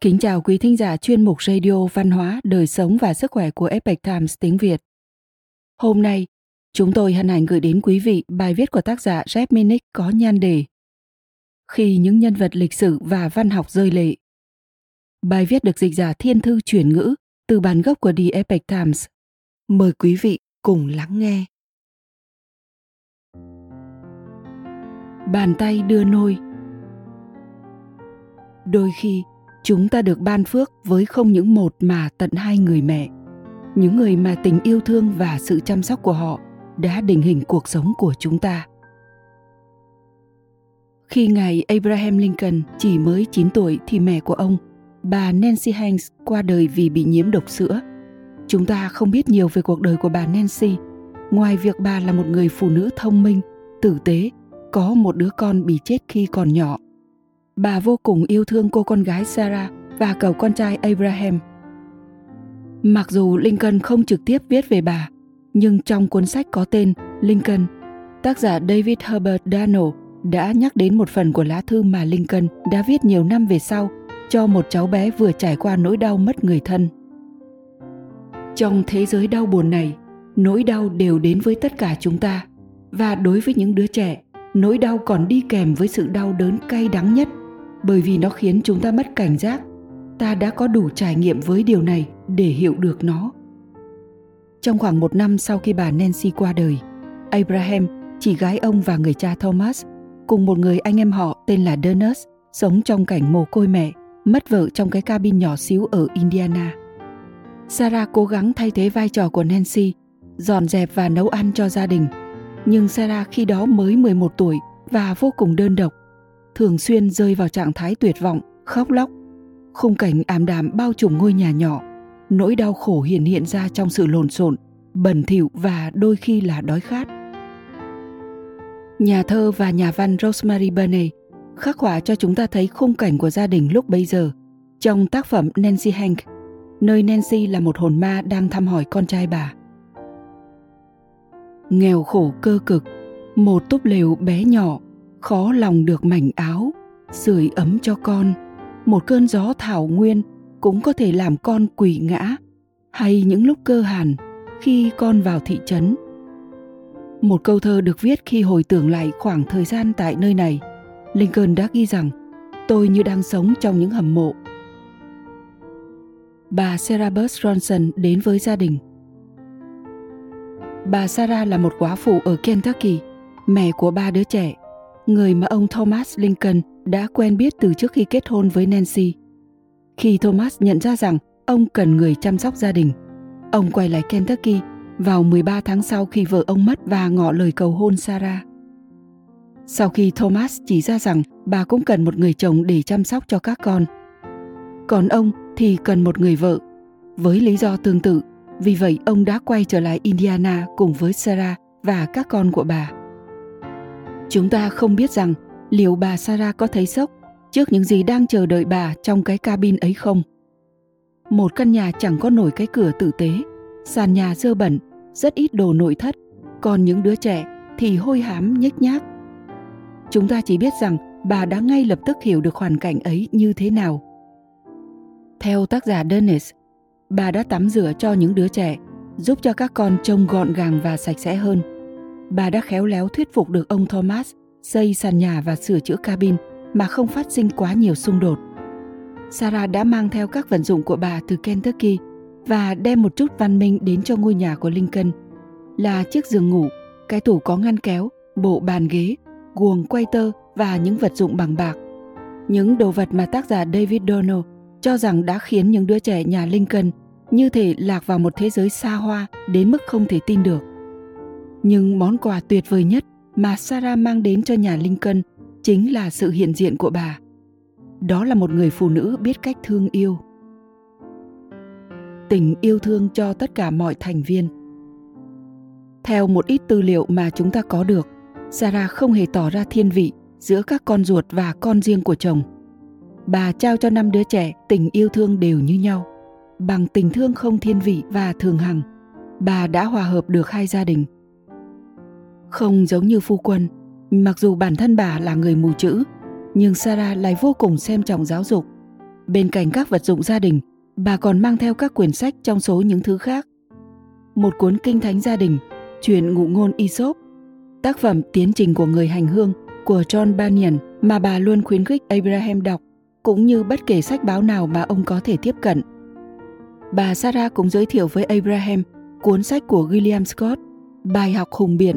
Kính chào quý thính giả chuyên mục radio văn hóa, đời sống và sức khỏe của Epoch Times tiếng Việt. Hôm nay, chúng tôi hân hạnh gửi đến quý vị bài viết của tác giả Jeff Minnick có nhan đề Khi những nhân vật lịch sử và văn học rơi lệ. Bài viết được dịch giả thiên thư chuyển ngữ từ bản gốc của The Epoch Times. Mời quý vị cùng lắng nghe. Bàn tay đưa nôi Đôi khi, chúng ta được ban phước với không những một mà tận hai người mẹ. Những người mà tình yêu thương và sự chăm sóc của họ đã định hình cuộc sống của chúng ta. Khi ngài Abraham Lincoln chỉ mới 9 tuổi thì mẹ của ông, bà Nancy Hanks qua đời vì bị nhiễm độc sữa. Chúng ta không biết nhiều về cuộc đời của bà Nancy, ngoài việc bà là một người phụ nữ thông minh, tử tế, có một đứa con bị chết khi còn nhỏ bà vô cùng yêu thương cô con gái Sarah và cậu con trai Abraham. Mặc dù Lincoln không trực tiếp viết về bà, nhưng trong cuốn sách có tên Lincoln, tác giả David Herbert Dano đã nhắc đến một phần của lá thư mà Lincoln đã viết nhiều năm về sau cho một cháu bé vừa trải qua nỗi đau mất người thân. Trong thế giới đau buồn này, nỗi đau đều đến với tất cả chúng ta và đối với những đứa trẻ, nỗi đau còn đi kèm với sự đau đớn cay đắng nhất bởi vì nó khiến chúng ta mất cảnh giác. Ta đã có đủ trải nghiệm với điều này để hiểu được nó. Trong khoảng một năm sau khi bà nancy qua đời, abraham, chị gái ông và người cha thomas, cùng một người anh em họ tên là Dennis, sống trong cảnh mồ côi mẹ, mất vợ trong cái cabin nhỏ xíu ở indiana. Sarah cố gắng thay thế vai trò của nancy, dọn dẹp và nấu ăn cho gia đình. Nhưng sarah khi đó mới 11 tuổi và vô cùng đơn độc thường xuyên rơi vào trạng thái tuyệt vọng, khóc lóc. Khung cảnh ảm đạm bao trùm ngôi nhà nhỏ, nỗi đau khổ hiện hiện ra trong sự lộn xộn, bẩn thỉu và đôi khi là đói khát. Nhà thơ và nhà văn Rosemary Burney khắc họa cho chúng ta thấy khung cảnh của gia đình lúc bấy giờ trong tác phẩm Nancy Hank, nơi Nancy là một hồn ma đang thăm hỏi con trai bà. Nghèo khổ cơ cực, một túp lều bé nhỏ khó lòng được mảnh áo, sưởi ấm cho con. Một cơn gió thảo nguyên cũng có thể làm con quỳ ngã, hay những lúc cơ hàn khi con vào thị trấn. Một câu thơ được viết khi hồi tưởng lại khoảng thời gian tại nơi này, lincoln đã ghi rằng, tôi như đang sống trong những hầm mộ. Bà sarah bus johnson đến với gia đình. Bà sarah là một quả phụ ở kentucky, mẹ của ba đứa trẻ người mà ông Thomas Lincoln đã quen biết từ trước khi kết hôn với Nancy. Khi Thomas nhận ra rằng ông cần người chăm sóc gia đình, ông quay lại Kentucky vào 13 tháng sau khi vợ ông mất và ngỏ lời cầu hôn Sarah. Sau khi Thomas chỉ ra rằng bà cũng cần một người chồng để chăm sóc cho các con. Còn ông thì cần một người vợ. Với lý do tương tự, vì vậy ông đã quay trở lại Indiana cùng với Sarah và các con của bà. Chúng ta không biết rằng liệu bà Sarah có thấy sốc trước những gì đang chờ đợi bà trong cái cabin ấy không. Một căn nhà chẳng có nổi cái cửa tử tế, sàn nhà dơ bẩn, rất ít đồ nội thất, còn những đứa trẻ thì hôi hám nhếch nhác. Chúng ta chỉ biết rằng bà đã ngay lập tức hiểu được hoàn cảnh ấy như thế nào. Theo tác giả Dennis, bà đã tắm rửa cho những đứa trẻ, giúp cho các con trông gọn gàng và sạch sẽ hơn – bà đã khéo léo thuyết phục được ông Thomas xây sàn nhà và sửa chữa cabin mà không phát sinh quá nhiều xung đột. Sarah đã mang theo các vận dụng của bà từ Kentucky và đem một chút văn minh đến cho ngôi nhà của Lincoln là chiếc giường ngủ, cái tủ có ngăn kéo, bộ bàn ghế, guồng quay tơ và những vật dụng bằng bạc. Những đồ vật mà tác giả David Donald cho rằng đã khiến những đứa trẻ nhà Lincoln như thể lạc vào một thế giới xa hoa đến mức không thể tin được. Nhưng món quà tuyệt vời nhất mà Sarah mang đến cho nhà Lincoln chính là sự hiện diện của bà. Đó là một người phụ nữ biết cách thương yêu. Tình yêu thương cho tất cả mọi thành viên. Theo một ít tư liệu mà chúng ta có được, Sarah không hề tỏ ra thiên vị giữa các con ruột và con riêng của chồng. Bà trao cho năm đứa trẻ tình yêu thương đều như nhau. Bằng tình thương không thiên vị và thường hằng, bà đã hòa hợp được hai gia đình – không giống như phu quân, mặc dù bản thân bà là người mù chữ, nhưng Sarah lại vô cùng xem trọng giáo dục. Bên cạnh các vật dụng gia đình, bà còn mang theo các quyển sách trong số những thứ khác. Một cuốn kinh thánh gia đình, truyền ngụ ngôn Aesop, tác phẩm Tiến trình của người hành hương của John Bunyan mà bà luôn khuyến khích Abraham đọc, cũng như bất kể sách báo nào mà ông có thể tiếp cận. Bà Sarah cũng giới thiệu với Abraham cuốn sách của William Scott, Bài học hùng biện.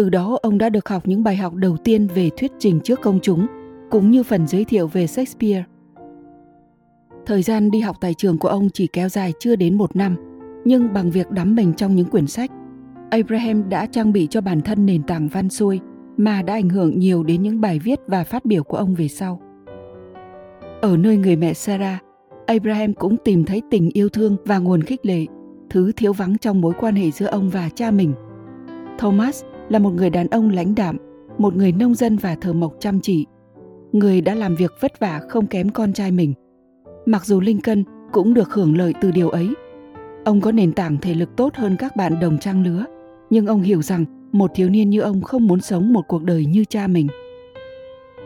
Từ đó ông đã được học những bài học đầu tiên về thuyết trình trước công chúng, cũng như phần giới thiệu về Shakespeare. Thời gian đi học tại trường của ông chỉ kéo dài chưa đến một năm, nhưng bằng việc đắm mình trong những quyển sách, Abraham đã trang bị cho bản thân nền tảng văn xuôi mà đã ảnh hưởng nhiều đến những bài viết và phát biểu của ông về sau. Ở nơi người mẹ Sarah, Abraham cũng tìm thấy tình yêu thương và nguồn khích lệ, thứ thiếu vắng trong mối quan hệ giữa ông và cha mình. Thomas là một người đàn ông lãnh đạm, một người nông dân và thờ mộc chăm chỉ, người đã làm việc vất vả không kém con trai mình. Mặc dù Lincoln cũng được hưởng lợi từ điều ấy, ông có nền tảng thể lực tốt hơn các bạn đồng trang lứa, nhưng ông hiểu rằng một thiếu niên như ông không muốn sống một cuộc đời như cha mình.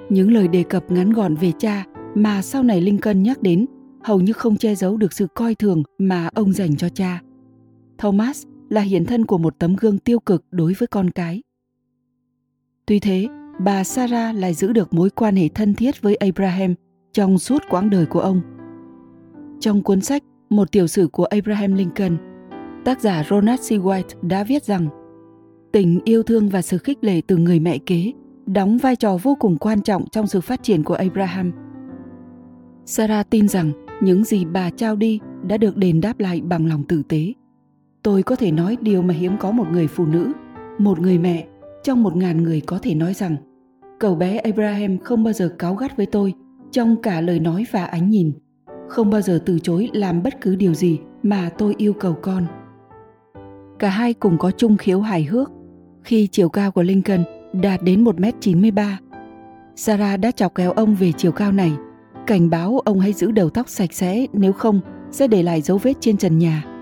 Những lời đề cập ngắn gọn về cha mà sau này Lincoln nhắc đến hầu như không che giấu được sự coi thường mà ông dành cho cha. Thomas là hiện thân của một tấm gương tiêu cực đối với con cái. Tuy thế, bà Sarah lại giữ được mối quan hệ thân thiết với Abraham trong suốt quãng đời của ông. Trong cuốn sách Một tiểu sử của Abraham Lincoln, tác giả Ronald C. White đã viết rằng tình yêu thương và sự khích lệ từ người mẹ kế đóng vai trò vô cùng quan trọng trong sự phát triển của Abraham. Sarah tin rằng những gì bà trao đi đã được đền đáp lại bằng lòng tử tế. Tôi có thể nói điều mà hiếm có một người phụ nữ, một người mẹ trong một ngàn người có thể nói rằng cậu bé Abraham không bao giờ cáu gắt với tôi trong cả lời nói và ánh nhìn, không bao giờ từ chối làm bất cứ điều gì mà tôi yêu cầu con. Cả hai cùng có chung khiếu hài hước. Khi chiều cao của Lincoln đạt đến 1m93, Sarah đã chọc kéo ông về chiều cao này cảnh báo ông hãy giữ đầu tóc sạch sẽ nếu không sẽ để lại dấu vết trên trần nhà.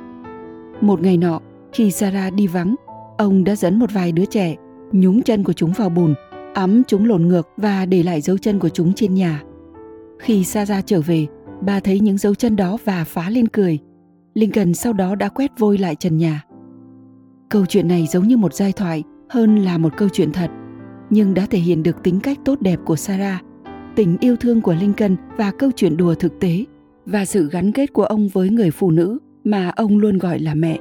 Một ngày nọ, khi Sarah đi vắng, ông đã dẫn một vài đứa trẻ nhúng chân của chúng vào bùn, ấm chúng lộn ngược và để lại dấu chân của chúng trên nhà. Khi Sarah trở về, bà thấy những dấu chân đó và phá lên cười. Lincoln sau đó đã quét vôi lại trần nhà. Câu chuyện này giống như một giai thoại hơn là một câu chuyện thật, nhưng đã thể hiện được tính cách tốt đẹp của Sarah tình yêu thương của Lincoln và câu chuyện đùa thực tế và sự gắn kết của ông với người phụ nữ mà ông luôn gọi là mẹ.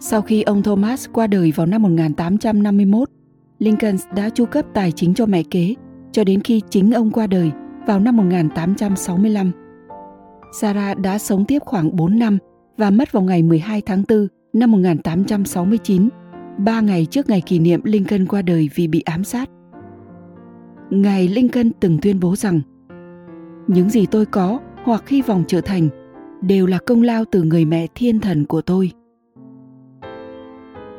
Sau khi ông Thomas qua đời vào năm 1851, Lincoln đã chu cấp tài chính cho mẹ kế cho đến khi chính ông qua đời vào năm 1865. Sarah đã sống tiếp khoảng 4 năm và mất vào ngày 12 tháng 4 năm 1869, ba ngày trước ngày kỷ niệm Lincoln qua đời vì bị ám sát ngài Lincoln từng tuyên bố rằng những gì tôi có hoặc hy vọng trở thành đều là công lao từ người mẹ thiên thần của tôi.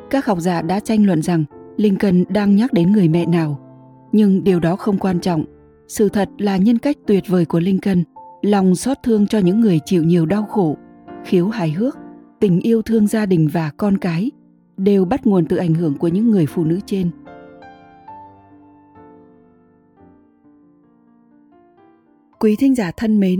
Các học giả đã tranh luận rằng Lincoln đang nhắc đến người mẹ nào, nhưng điều đó không quan trọng. Sự thật là nhân cách tuyệt vời của Lincoln, lòng xót thương cho những người chịu nhiều đau khổ, khiếu hài hước, tình yêu thương gia đình và con cái đều bắt nguồn từ ảnh hưởng của những người phụ nữ trên. Quý thính giả thân mến,